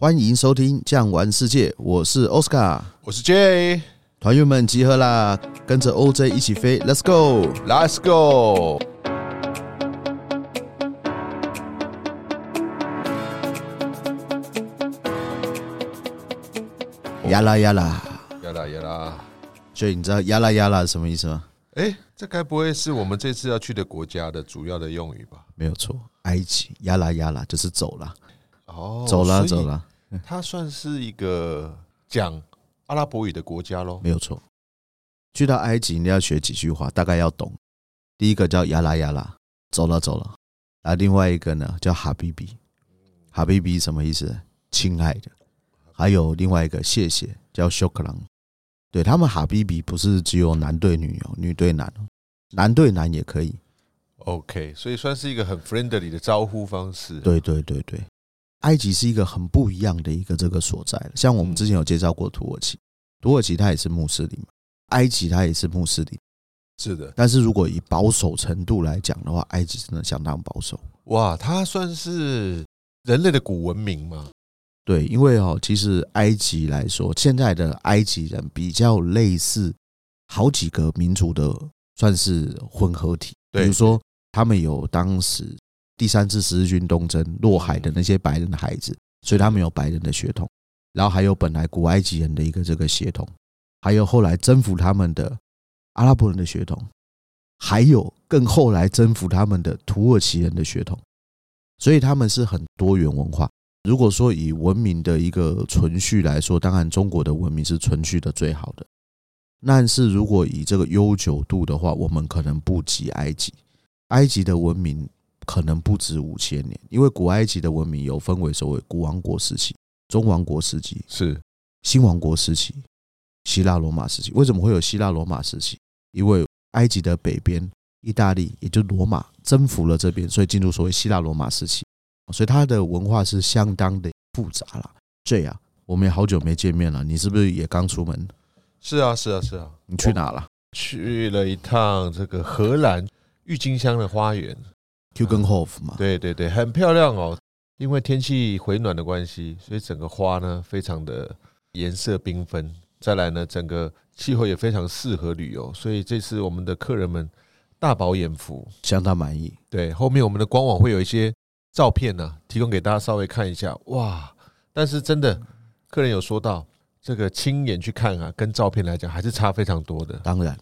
欢迎收听《酱玩世界》，我是 Oscar，我是 J，团员们集合啦，跟着 OJ 一起飞，Let's go，Let's go。呀啦呀啦，呀啦呀啦，所以你知道呀啦呀啦是什么意思吗？哎，这该不会是我们这次要去的国家的主要的用语吧？没有错，埃及呀啦呀啦就是走了。哦，走了走了，它算是一个讲阿拉伯语的国家喽？没有错，去到埃及你要学几句话，大概要懂。第一个叫亚拉亚拉，走了走了。啊，另外一个呢叫哈比比，哈比比什么意思？亲爱的。还有另外一个谢谢，叫修克朗。对，他们哈比比不是只有男对女哦，女对男哦，男对男也可以。OK，所以算是一个很 friendly 的招呼方式。对对对对。埃及是一个很不一样的一个这个所在，像我们之前有介绍过土耳其，土耳其它也是穆斯林，埃及它也是穆斯林，是的。但是如果以保守程度来讲的话，埃及真的相当保守。哇，它算是人类的古文明吗？对，因为哦，其实埃及来说，现在的埃及人比较类似好几个民族的算是混合体，比如说他们有当时。第三次十字军东征落海的那些白人的孩子，所以他们有白人的血统，然后还有本来古埃及人的一个这个血统，还有后来征服他们的阿拉伯人的血统，还有更后来征服他们的土耳其人的血统，所以他们是很多元文化。如果说以文明的一个存续来说，当然中国的文明是存续的最好的，但是如果以这个悠久度的话，我们可能不及埃及，埃及的文明。可能不止五千年，因为古埃及的文明有分为所谓古王国时期、中王国时期、是新王国时期、希腊罗马时期。为什么会有希腊罗马时期？因为埃及的北边，意大利也就罗马征服了这边，所以进入所谓希腊罗马时期。所以它的文化是相当的复杂了。这样，我们也好久没见面了，你是不是也刚出门？是啊，是啊，是啊。你去哪了？去了一趟这个荷兰郁金香的花园。Keukenhof 嘛，对对对，很漂亮哦。因为天气回暖的关系，所以整个花呢非常的颜色缤纷。再来呢，整个气候也非常适合旅游，所以这次我们的客人们大饱眼福，相当满意。对，后面我们的官网会有一些照片呢，提供给大家稍微看一下。哇，但是真的，客人有说到这个亲眼去看啊，跟照片来讲还是差非常多的。当然，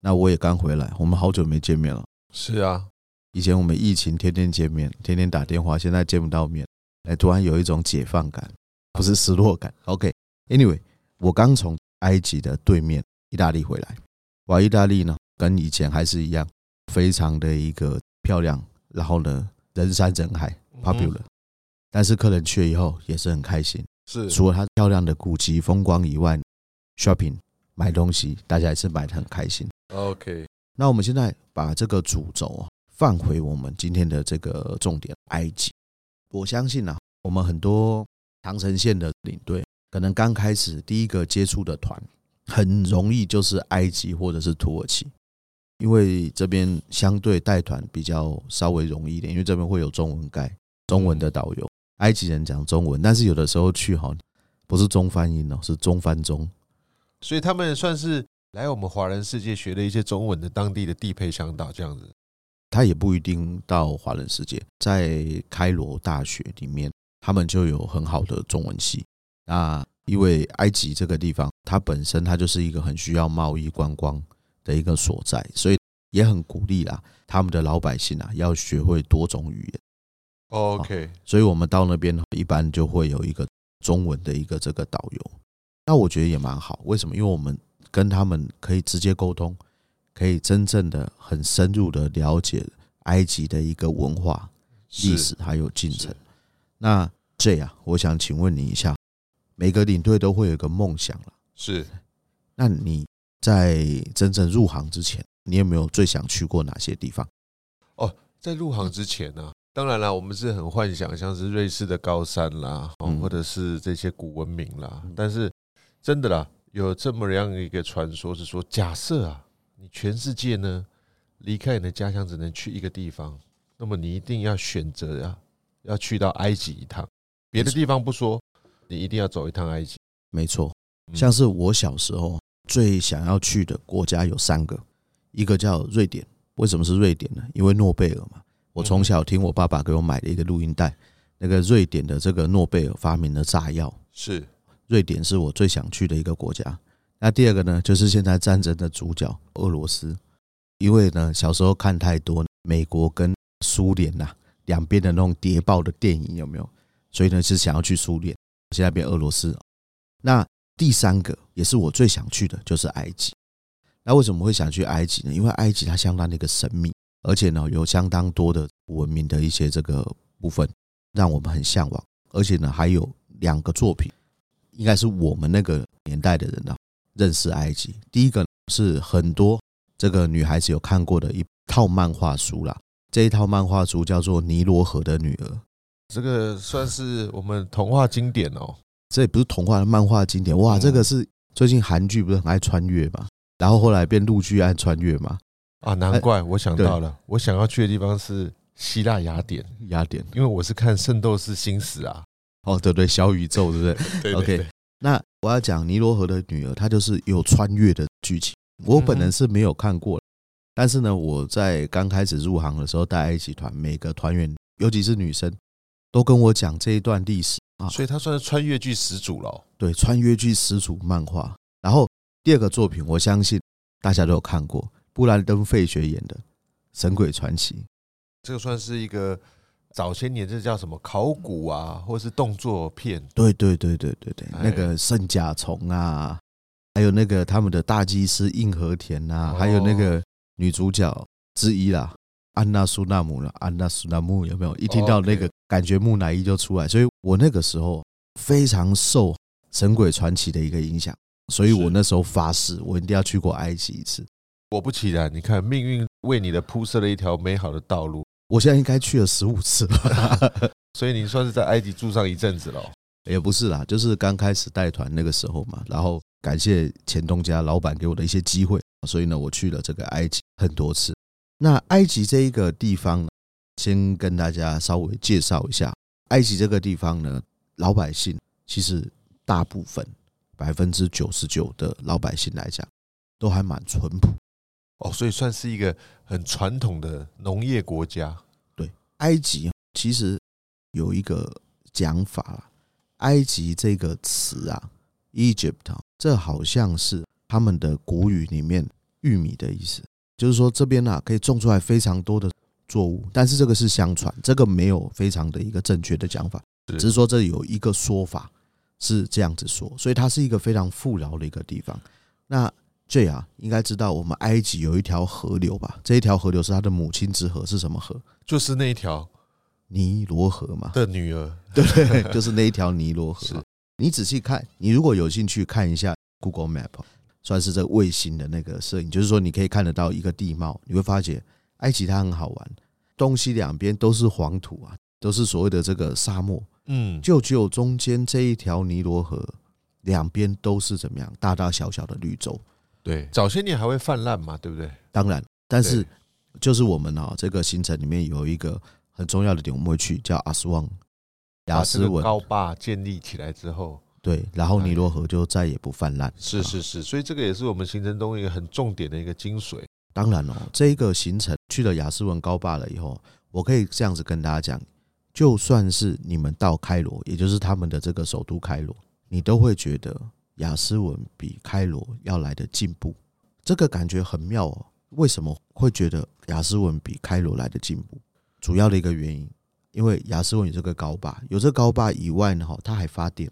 那我也刚回来，我们好久没见面了。是啊。以前我们疫情天天见面，天天打电话，现在见不到面，哎，突然有一种解放感，不是失落感。OK，Anyway，我刚从埃及的对面意大利回来，哇，意大利呢跟以前还是一样，非常的一个漂亮，然后呢人山人海，popular，但是客人去了以后也是很开心，是除了它漂亮的古迹风光以外，shopping 买东西大家也是买的很开心。OK，那我们现在把这个主轴啊。放回我们今天的这个重点，埃及。我相信啊，我们很多长城线的领队，可能刚开始第一个接触的团，很容易就是埃及或者是土耳其，因为这边相对带团比较稍微容易一点，因为这边会有中文盖，中文的导游，埃及人讲中文，但是有的时候去哈，不是中翻英哦，是中翻中，所以他们算是来我们华人世界学了一些中文的当地的地配向导这样子。他也不一定到华人世界，在开罗大学里面，他们就有很好的中文系。那因为埃及这个地方，它本身它就是一个很需要贸易观光的一个所在，所以也很鼓励啦，他们的老百姓啊要学会多种语言。OK，所以我们到那边一般就会有一个中文的一个这个导游。那我觉得也蛮好，为什么？因为我们跟他们可以直接沟通。可以真正的很深入的了解埃及的一个文化、历史还有进程。那这样，我想请问你一下，每个领队都会有一个梦想了。是，那你在真正入行之前，你有没有最想去过哪些地方？哦，在入行之前呢，当然了，我们是很幻想，像是瑞士的高山啦，或者是这些古文明啦。但是真的啦，有这么样一个传说，是说假设啊。你全世界呢，离开你的家乡只能去一个地方，那么你一定要选择呀，要去到埃及一趟。别的地方不说，你一定要走一趟埃及。没错，像是我小时候最想要去的国家有三个，一个叫瑞典。为什么是瑞典呢？因为诺贝尔嘛。我从小听我爸爸给我买的一个录音带，那个瑞典的这个诺贝尔发明的炸药，是瑞典是我最想去的一个国家。那第二个呢，就是现在战争的主角俄罗斯，因为呢小时候看太多美国跟苏联呐两边的那种谍报的电影有没有？所以呢是想要去苏联，现在变俄罗斯。那第三个也是我最想去的，就是埃及。那为什么会想去埃及呢？因为埃及它相当的一个神秘，而且呢有相当多的文明的一些这个部分，让我们很向往。而且呢还有两个作品，应该是我们那个年代的人呢。认识埃及，第一个是很多这个女孩子有看过的一套漫画书啦。这一套漫画书叫做《尼罗河的女儿》，这个算是我们童话经典哦。这也不是童话，漫画经典哇！这个是最近韩剧不是很爱穿越嘛？然后后来变陆剧爱穿越嘛？啊，难怪我想到了，我想要去的地方是希腊雅典。雅典，因为我是看《圣斗士星矢》啊。哦，对对，小宇宙，对不对？对对对，OK。那我要讲尼罗河的女儿，她就是有穿越的剧情。我本人是没有看过，但是呢，我在刚开始入行的时候带埃及团，每个团员，尤其是女生，都跟我讲这一段历史啊。所以她算是穿越剧始祖了。对，穿越剧始祖漫画。然后第二个作品，我相信大家都有看过，布兰登·费雪演的《神鬼传奇》，这个算是一个。早些年这叫什么考古啊，或者是动作片？对对对对对对，那个圣甲虫啊，还有那个他们的大祭司硬和田呐，还有那个女主角之一啦，安娜苏纳姆啦，安娜苏纳姆有没有？一听到那个，感觉木乃伊就出来。所以我那个时候非常受《神鬼传奇》的一个影响，所以我那时候发誓，我一定要去过埃及一次。果不其然，你看命运为你的铺设了一条美好的道路。我现在应该去了十五次了，所以你算是在埃及住上一阵子了。也不是啦，就是刚开始带团那个时候嘛。然后感谢前东家老板给我的一些机会，所以呢，我去了这个埃及很多次。那埃及这一个地方，先跟大家稍微介绍一下。埃及这个地方呢，老百姓其实大部分百分之九十九的老百姓来讲，都还蛮淳朴。哦，所以算是一个很传统的农业国家。对，埃及其实有一个讲法啦，埃及这个词啊，Egypt，这好像是他们的古语里面玉米的意思，就是说这边啊可以种出来非常多的作物，但是这个是相传，这个没有非常的一个正确的讲法，只是说这有一个说法是这样子说，所以它是一个非常富饶的一个地方。那这样应该知道，我们埃及有一条河流吧？这一条河流是他的母亲之河，是什么河？就是那一条尼罗河嘛。的女儿，对，就是那一条尼罗河。你仔细看，你如果有兴趣看一下 Google Map，算是这卫星的那个摄影，就是说你可以看得到一个地貌，你会发觉埃及它很好玩，东西两边都是黄土啊，都是所谓的这个沙漠。嗯，就只有中间这一条尼罗河，两边都是怎么样，大大小小的绿洲。对，早些年还会泛滥嘛，对不对？当然，但是就是我们啊，这个行程里面有一个很重要的点，我们会去叫阿斯旺雅斯文高坝建立起来之后，对，然后尼罗河就再也不泛滥。是是是，所以这个也是我们行程中一个很重点的一个精髓。当然哦，这一个行程去了雅斯文高坝了以后，我可以这样子跟大家讲，就算是你们到开罗，也就是他们的这个首都开罗，你都会觉得。亚斯文比开罗要来的进步，这个感觉很妙哦。为什么会觉得雅斯文比开罗来的进步？主要的一个原因，因为雅斯文有这个高坝，有这个高坝以外呢，哈，它还发电，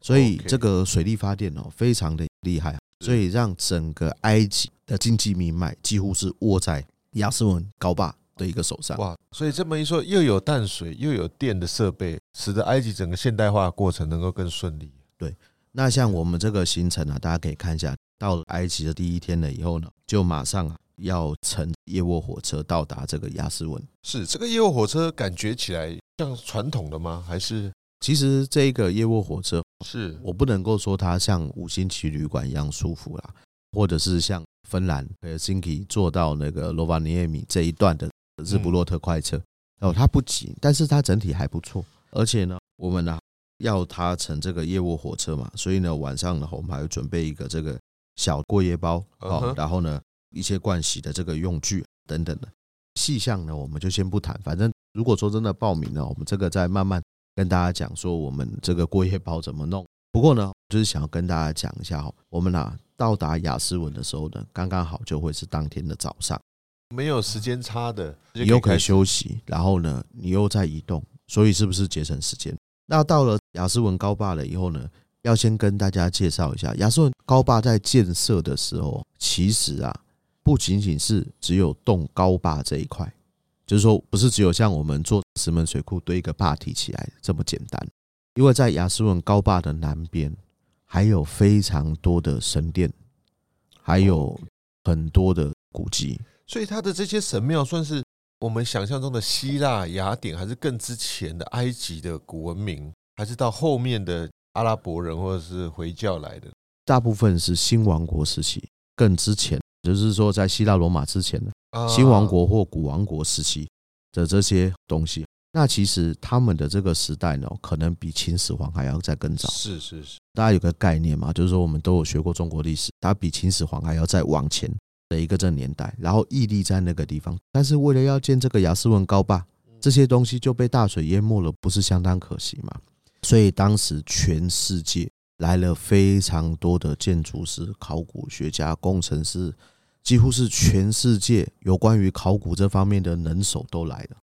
所以这个水力发电哦，非常的厉害，所以让整个埃及的经济命脉几乎是握在雅斯文高坝的一个手上。哇，所以这么一说，又有淡水，又有电的设备，使得埃及整个现代化过程能够更顺利。对。那像我们这个行程啊，大家可以看一下，到了埃及的第一天了以后呢，就马上要乘夜卧火车到达这个亚斯文。是这个夜卧火车感觉起来像传统的吗？还是其实这个夜卧火车是我不能够说它像五星级旅馆一样舒服啦，或者是像芬兰呃辛基坐到那个罗瓦涅米这一段的日不落特快车哦，它不急，但是它整体还不错，而且呢，我们呢。要他乘这个夜卧火车嘛，所以呢，晚上呢，我们还会准备一个这个小过夜包哦，然后呢，一些盥洗的这个用具等等的细项呢，我们就先不谈。反正如果说真的报名呢，我们这个再慢慢跟大家讲说我们这个过夜包怎么弄。不过呢，就是想要跟大家讲一下哈，我们啊到达雅斯文的时候呢，刚刚好就会是当天的早上，没有时间差的，你又可以休息，然后呢，你又在移动，所以是不是节省时间？那到了亚斯文高坝了以后呢，要先跟大家介绍一下，亚斯文高坝在建设的时候，其实啊，不仅仅是只有动高坝这一块，就是说不是只有像我们做石门水库堆一个坝体起来这么简单，因为在亚斯文高坝的南边还有非常多的神殿，还有很多的古迹，所以它的这些神庙算是。我们想象中的希腊雅典，还是更之前的埃及的古文明，还是到后面的阿拉伯人或者是回教来的？大部分是新王国时期，更之前，就是说在希腊罗马之前的新王国或古王国时期的这些东西。那其实他们的这个时代呢，可能比秦始皇还要再更早。是是是，大家有个概念嘛，就是说我们都有学过中国历史，它比秦始皇还要再往前。的一个这年代，然后屹立在那个地方，但是为了要建这个雅斯文高坝，这些东西就被大水淹没了，不是相当可惜吗？所以当时全世界来了非常多的建筑师、考古学家、工程师，几乎是全世界有关于考古这方面的能手都来了，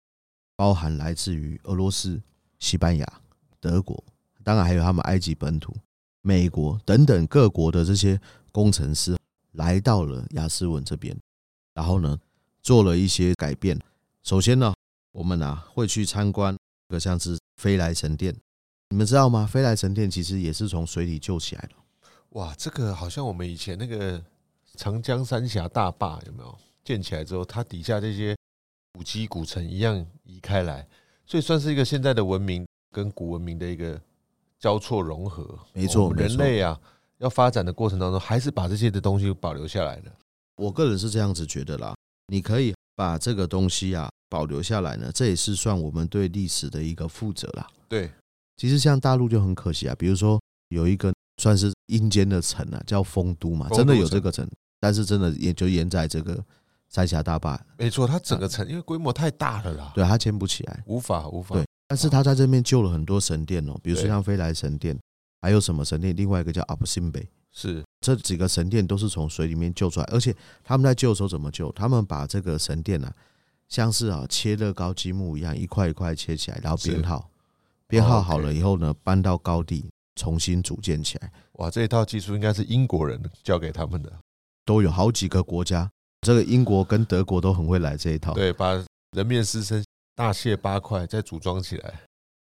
包含来自于俄罗斯、西班牙、德国，当然还有他们埃及本土、美国等等各国的这些工程师。来到了亚斯文这边，然后呢，做了一些改变。首先呢，我们啊会去参观一个像是飞来神殿，你们知道吗？飞来神殿其实也是从水里救起来的。哇，这个好像我们以前那个长江三峡大坝有没有建起来之后，它底下这些古迹古城一样移开来，所以算是一个现在的文明跟古文明的一个交错融合。没错，人类啊。要发展的过程当中，还是把这些的东西保留下来的。我个人是这样子觉得啦。你可以把这个东西啊保留下来呢，这也是算我们对历史的一个负责啦。对，其实像大陆就很可惜啊，比如说有一个算是阴间的城啊，叫丰都嘛，真的有这个城，但是真的也就淹在这个三峡大坝。没错，它整个城因为规模太大了啦，对，它建不起来，无法无法。对，但是他在这边救了很多神殿哦，比如说像飞来神殿。还有什么神殿？另外一个叫阿布辛贝，是这几个神殿都是从水里面救出来，而且他们在救的时候怎么救？他们把这个神殿啊，像是啊切乐高积木一样，一块一块切起来，然后编号，编号好了以后呢，搬到高地重新组建起来。哇，这一套技术应该是英国人教给他们的，都有好几个国家，这个英国跟德国都很会来这一套。对，把人面狮身大卸八块，再组装起来。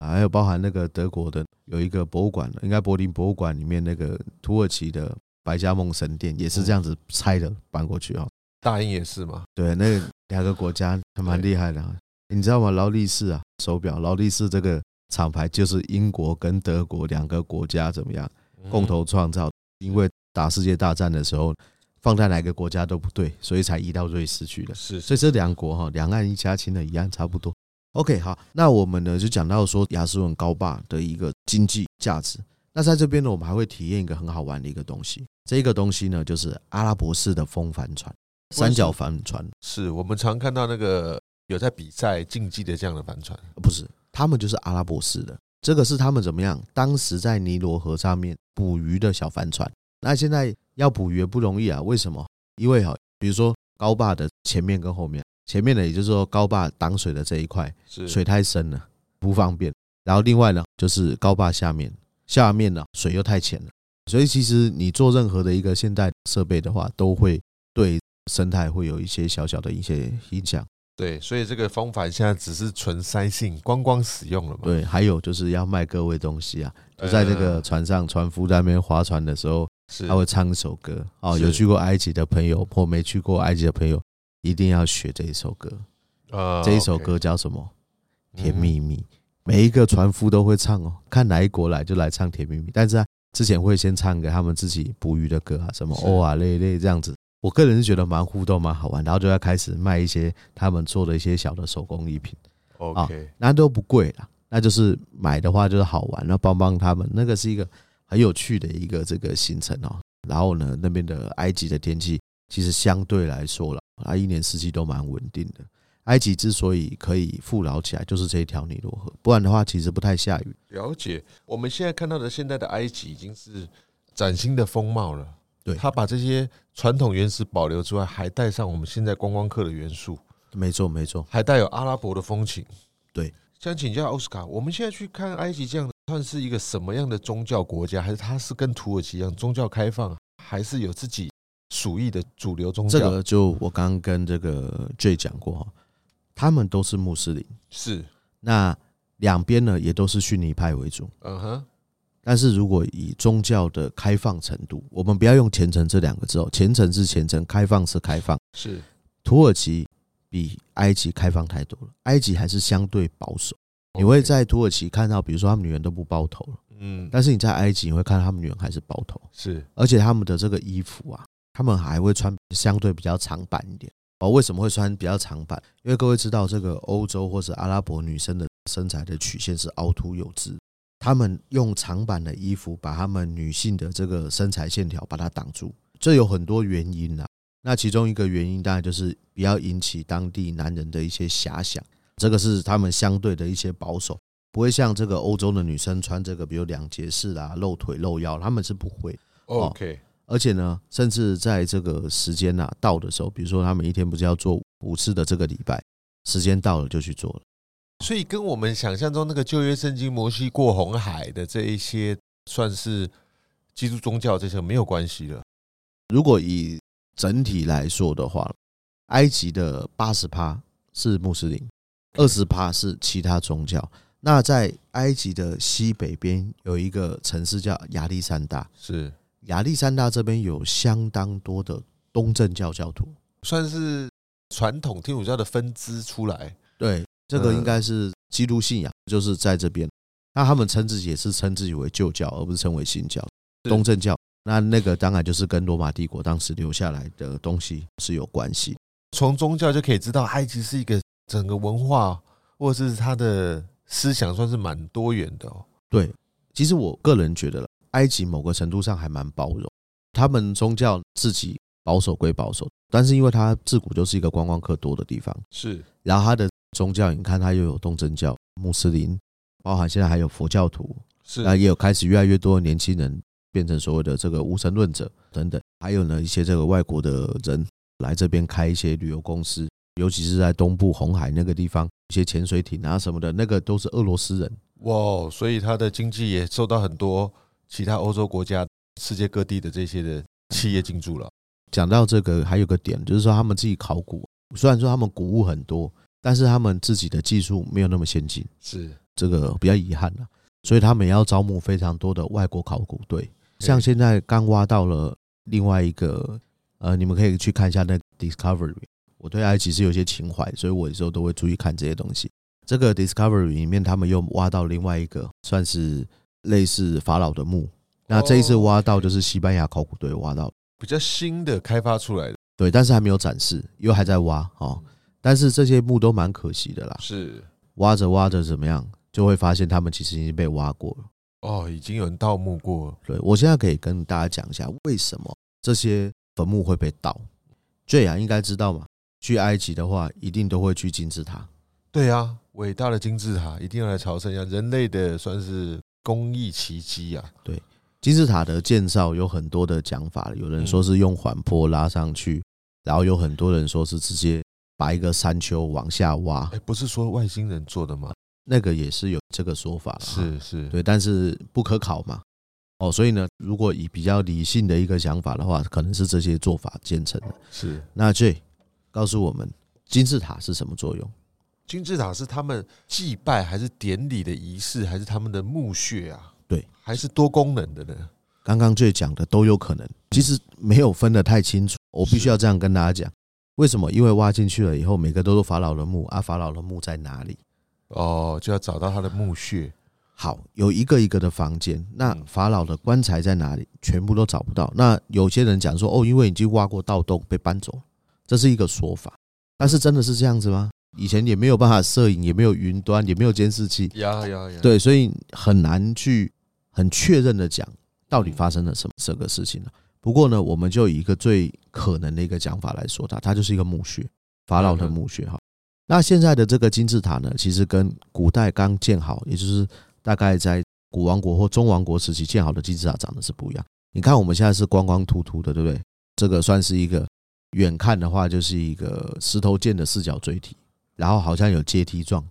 还有包含那个德国的有一个博物馆，应该柏林博物馆里面那个土耳其的白加梦神殿也是这样子拆的搬过去哦。大英也是嘛？对，那两个国家还蛮厉害的。你知道吗？劳力士啊，手表，劳力士这个厂牌就是英国跟德国两个国家怎么样共同创造？因为打世界大战的时候放在哪个国家都不对，所以才移到瑞士去的。是，所以这两国哈，两岸一家亲的一样差不多。OK，好，那我们呢就讲到说雅诗文高坝的一个经济价值。那在这边呢，我们还会体验一个很好玩的一个东西。这个东西呢，就是阿拉伯式的风帆船、三角帆船。是我们常看到那个有在比赛竞技的这样的帆船，不是？他们就是阿拉伯式的。这个是他们怎么样？当时在尼罗河上面捕鱼的小帆船。那现在要捕鱼也不容易啊？为什么？因为哈，比如说高坝的前面跟后面。前面的，也就是说高坝挡水的这一块，水太深了，不方便。然后另外呢，就是高坝下面，下面呢水又太浅了，所以其实你做任何的一个现代设备的话，都会对生态会有一些小小的一些影响。对，所以这个方法现在只是纯塞性观光使用了嘛。对，还有就是要卖各位东西啊，就在那个船上，船夫在那边划船的时候，他会唱一首歌。哦，有去过埃及的朋友或没去过埃及的朋友。一定要学这一首歌，这一首歌叫什么？甜蜜蜜。每一个船夫都会唱哦，看哪一国来就来唱甜蜜蜜。但是啊，之前会先唱给他们自己捕鱼的歌啊，什么哦啊嘞嘞这样子。我个人是觉得蛮互动蛮好玩，然后就要开始卖一些他们做的一些小的手工艺品。OK，那都不贵啦，那就是买的话就是好玩，然后帮帮他们，那个是一个很有趣的一个这个行程哦。然后呢，那边的埃及的天气其实相对来说了，啊，一年四季都蛮稳定的。埃及之所以可以富饶起来，就是这一条尼罗河，不然的话其实不太下雨。了解，我们现在看到的现在的埃及已经是崭新的风貌了。对，他把这些传统原始保留之外，还带上我们现在观光客的元素。没错，没错，还带有阿拉伯的风情。对，想请教奥斯卡，我们现在去看埃及，这样算是一个什么样的宗教国家？还是它是跟土耳其一样宗教开放，还是有自己属意的主流宗教？这个就我刚刚跟这个 J 讲过哈，他们都是穆斯林，是那两边呢也都是逊尼派为主。嗯哼。但是如果以宗教的开放程度，我们不要用虔诚这两个字哦，虔诚是虔诚，开放是开放。是土耳其比埃及开放太多了，埃及还是相对保守。你会在土耳其看到，比如说他们女人都不包头了，嗯，但是你在埃及你会看到他们女人还是包头，是，而且他们的这个衣服啊，他们还会穿相对比较长版一点哦。为什么会穿比较长版？因为各位知道，这个欧洲或是阿拉伯女生的身材的曲线是凹凸有致。他们用长版的衣服把他们女性的这个身材线条把它挡住，这有很多原因呐。那其中一个原因当然就是不要引起当地男人的一些遐想，这个是他们相对的一些保守，不会像这个欧洲的女生穿这个，比如两节式啊，露腿露腰，他们是不会。OK，而且呢，甚至在这个时间呐到的时候，比如说他们一天不是要做五次的这个礼拜，时间到了就去做了。所以跟我们想象中那个旧约圣经摩西过红海的这一些，算是基督宗教这些没有关系了。如果以整体来说的话，埃及的八十趴是穆斯林，二十趴是其他宗教。那在埃及的西北边有一个城市叫亚历山大，是亚历山大这边有相当多的东正教教徒，算是传统天主教的分支出来。对。这个应该是基督信仰，就是在这边。那他们称自己也是称自己为旧教，而不是称为新教、东正教。那那个当然就是跟罗马帝国当时留下来的东西是有关系。从宗教就可以知道，埃及是一个整个文化或者是他的思想算是蛮多元的哦。对，其实我个人觉得，埃及某个程度上还蛮包容。他们宗教自己保守归保守，但是因为它自古就是一个观光客多的地方，是。然后它的。宗教，你看它又有东正教、穆斯林，包含现在还有佛教徒，是啊，也有开始越来越多的年轻人变成所谓的这个无神论者等等，还有呢一些这个外国的人来这边开一些旅游公司，尤其是在东部红海那个地方，一些潜水艇啊什么的，那个都是俄罗斯人哇，所以它的经济也受到很多其他欧洲国家、世界各地的这些的企业进驻了。讲到这个，还有个点就是说，他们自己考古，虽然说他们古物很多。但是他们自己的技术没有那么先进，是这个比较遗憾了。所以他们也要招募非常多的外国考古队。像现在刚挖到了另外一个，呃，你们可以去看一下那 Discovery。我对埃及是有些情怀，所以我有时候都会注意看这些东西。这个 Discovery 里面，他们又挖到另外一个算是类似法老的墓。那这一次挖到就是西班牙考古队挖到比较新的开发出来的，对，但是还没有展示，因为还在挖哦。但是这些墓都蛮可惜的啦，是挖着挖着怎么样，就会发现他们其实已经被挖过了。哦，已经有人盗墓过了。对，我现在可以跟大家讲一下为什么这些坟墓会被盗。这样应该知道嘛？去埃及的话，一定都会去金字塔。对啊，伟大的金字塔一定要来朝圣一下，人类的算是工艺奇迹啊。对，金字塔的建造有很多的讲法，有人说是用缓坡拉上去，然后有很多人说是直接。把一个山丘往下挖，哎，不是说外星人做的吗？那个也是有这个说法，是是，对，但是不可考嘛。哦，所以呢，如果以比较理性的一个想法的话，可能是这些做法建成的。是，那 J 告诉我们，金字塔是什么作用？金字塔是他们祭拜还是典礼的仪式，还是他们的墓穴啊？对，还是多功能的呢？刚刚 J 讲的都有可能，其实没有分得太清楚。我必须要这样跟大家讲。为什么？因为挖进去了以后，每个都是法老的墓啊！法老的墓在哪里？哦，就要找到他的墓穴。好，有一个一个的房间。那法老的棺材在哪里？全部都找不到。那有些人讲说，哦，因为已经挖过盗洞被搬走，这是一个说法。但是真的是这样子吗？以前也没有办法摄影，也没有云端，也没有监视器，呀呀呀，对，所以很难去很确认的讲到底发生了什么这个事情呢？不过呢，我们就以一个最可能的一个讲法来说它，它就是一个墓穴，法老的墓穴哈。那现在的这个金字塔呢，其实跟古代刚建好，也就是大概在古王国或中王国时期建好的金字塔长得是不一样。你看我们现在是光光秃秃的，对不对？这个算是一个远看的话，就是一个石头建的四角锥体，然后好像有阶梯状，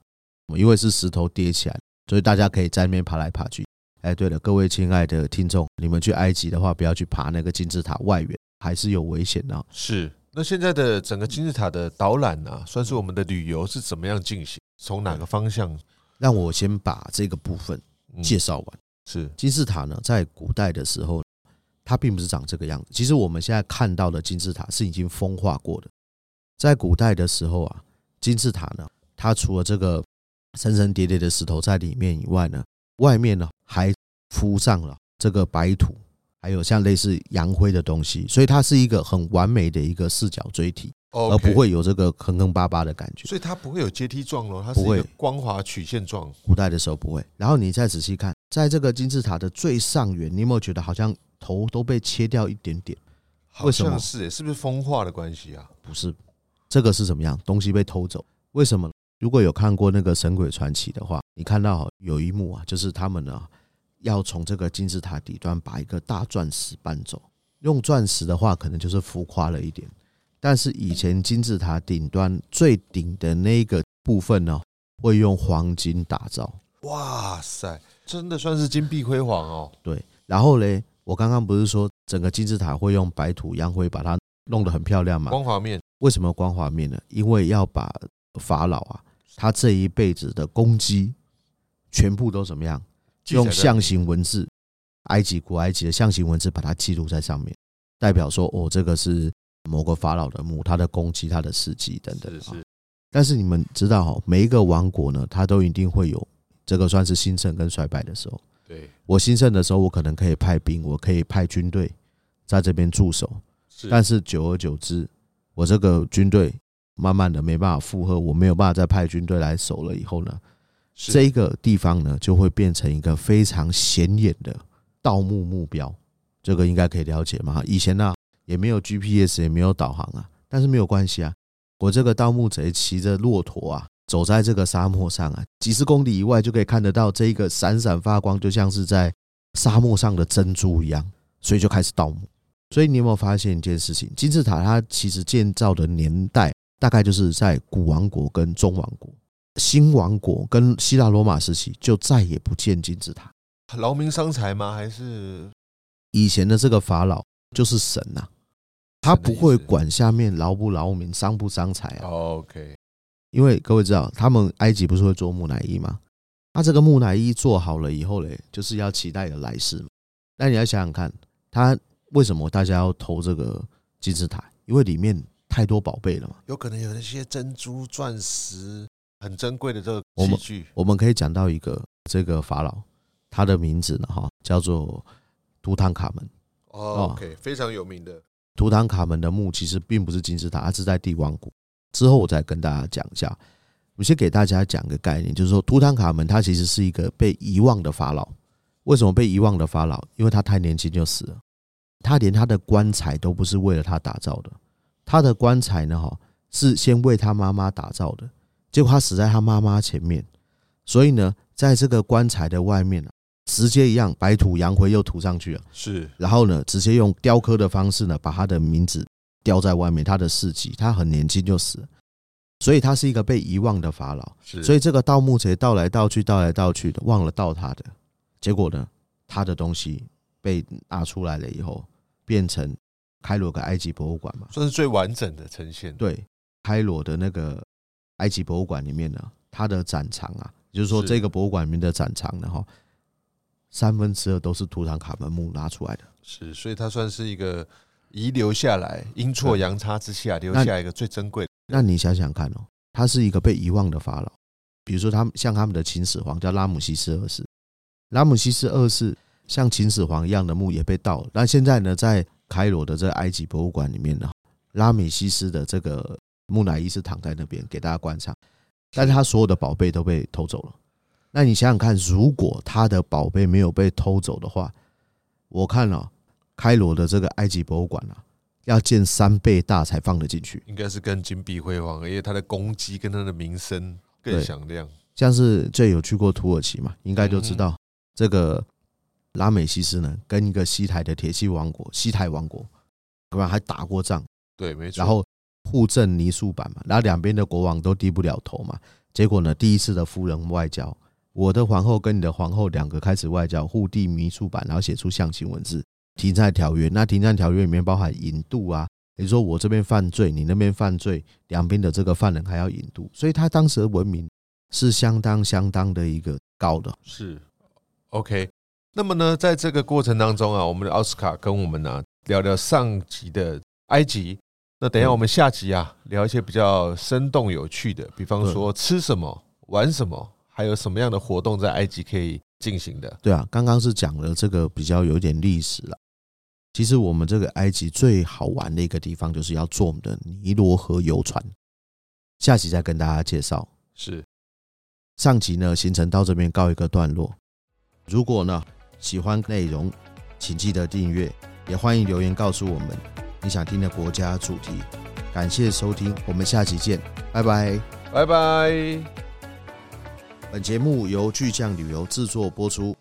因为是石头叠起来，所以大家可以在那边爬来爬去。哎，对了，各位亲爱的听众，你们去埃及的话，不要去爬那个金字塔外缘，还是有危险的。是。那现在的整个金字塔的导览呢，算是我们的旅游是怎么样进行？从哪个方向？让我先把这个部分介绍完。是金字塔呢，在古代的时候，它并不是长这个样子。其实我们现在看到的金字塔是已经风化过的。在古代的时候啊，金字塔呢，它除了这个层层叠叠的石头在里面以外呢，外面呢还铺上了这个白土。还有像类似洋灰的东西，所以它是一个很完美的一个四角锥体，而不会有这个坑坑巴巴的感觉。所以它不会有阶梯状咯，它是一个光滑曲线状。古代的时候不会。然后你再仔细看，在这个金字塔的最上缘，你有没有觉得好像头都被切掉一点点？为什么？是，是不是风化的关系啊？不是，这个是怎么样？东西被偷走？为什么？如果有看过那个《神鬼传奇》的话，你看到有一幕啊，就是他们呢。要从这个金字塔底端把一个大钻石搬走，用钻石的话可能就是浮夸了一点，但是以前金字塔顶端最顶的那个部分呢，会用黄金打造。哇塞，真的算是金碧辉煌哦。对，然后嘞，我刚刚不是说整个金字塔会用白土洋灰把它弄得很漂亮吗？光滑面。为什么光滑面呢？因为要把法老啊，他这一辈子的攻击全部都怎么样？用象形文字，埃及古埃及的象形文字把它记录在上面，代表说哦，这个是某个法老的墓，他的攻击、他的事迹等等。是是。但是你们知道哈，每一个王国呢，它都一定会有这个算是兴盛跟衰败的时候。对。我兴盛的时候，我可能可以派兵，我可以派军队在这边驻守。是。但是久而久之，我这个军队慢慢的没办法负荷，我没有办法再派军队来守了以后呢？这个地方呢，就会变成一个非常显眼的盗墓目标。这个应该可以了解嘛？以前呢，也没有 GPS，也没有导航啊，但是没有关系啊。我这个盗墓贼骑着骆驼啊，走在这个沙漠上啊，几十公里以外就可以看得到这一个闪闪发光，就像是在沙漠上的珍珠一样。所以就开始盗墓。所以你有没有发现一件事情？金字塔它其实建造的年代大概就是在古王国跟中王国。新王国跟希腊罗马时期就再也不见金字塔，劳民伤财吗？还是以前的这个法老就是神呐、啊，他不会管下面劳不劳民、伤不伤财啊。OK，因为各位知道，他们埃及不是会做木乃伊吗？他这个木乃伊做好了以后嘞，就是要期待有来世嘛。那你要想想看，他为什么大家要投这个金字塔？因为里面太多宝贝了嘛，有可能有那些珍珠、钻石。很珍贵的这个器具，我们可以讲到一个这个法老，他的名字呢哈叫做图坦卡门。哦，OK，非常有名的图坦卡门的墓其实并不是金字塔，它是在帝王谷。之后我再跟大家讲一下。我先给大家讲个概念，就是说图坦卡门他其实是一个被遗忘的法老。为什么被遗忘的法老？因为他太年轻就死了，他连他的棺材都不是为了他打造的，他的棺材呢哈是先为他妈妈打造的。结果他死在他妈妈前面，所以呢，在这个棺材的外面直接一样白土洋灰又涂上去了。是，然后呢，直接用雕刻的方式呢，把他的名字雕在外面。他的事迹，他很年轻就死了，所以他是一个被遗忘的法老。是，所以这个盗墓贼盗来盗去，盗来盗去的，忘了盗他的。结果呢，他的东西被拿出来了以后，变成开罗的埃及博物馆嘛，算是最完整的呈现。对，开罗的那个。埃及博物馆里面呢，它的展场啊，就是说这个博物馆里面的展场呢，哈，三分之二都是图坦卡门墓拉出来的。是，所以它算是一个遗留下来阴错阳差之下留下一个最珍贵的。那你想想看哦，他是一个被遗忘的法老，比如说他们像他们的秦始皇叫拉姆西斯二世，拉姆西斯二世像秦始皇一样的墓也被盗了。那现在呢，在开罗的这个埃及博物馆里面呢，拉米西斯的这个。木乃伊是躺在那边给大家观赏，但是他所有的宝贝都被偷走了。那你想想看，如果他的宝贝没有被偷走的话，我看了、哦、开罗的这个埃及博物馆啊，要建三倍大才放得进去，应该是更金碧辉煌，因为它的功绩跟它的名声更响亮。像是这有去过土耳其嘛，应该就知道这个拉美西斯呢，跟一个西台的铁器王国西台王国，对吧？还打过仗，对，没错。然后互赠泥塑板嘛，然后两边的国王都低不了头嘛。结果呢，第一次的夫人外交。我的皇后跟你的皇后两个开始外交，互递泥塑板，然后写出象形文字，停战条约。那停战条约里面包含引渡啊，也就是说我这边犯罪，你那边犯罪，两边的这个犯人还要引渡，所以他当时的文明是相当相当的一个高的。是 OK。那么呢，在这个过程当中啊，我们的奥斯卡跟我们呢、啊、聊聊上集的埃及。那等一下我们下集啊，聊一些比较生动有趣的，比方说吃什么，玩什么。还有什么样的活动在埃及可以进行的？对啊，刚刚是讲了这个比较有点历史了。其实我们这个埃及最好玩的一个地方，就是要坐我们的尼罗河游船。下集再跟大家介绍。是上集呢，行程到这边告一个段落。如果呢喜欢内容，请记得订阅，也欢迎留言告诉我们你想听的国家主题。感谢收听，我们下期见，拜拜，拜拜。本节目由巨匠旅游制作播出。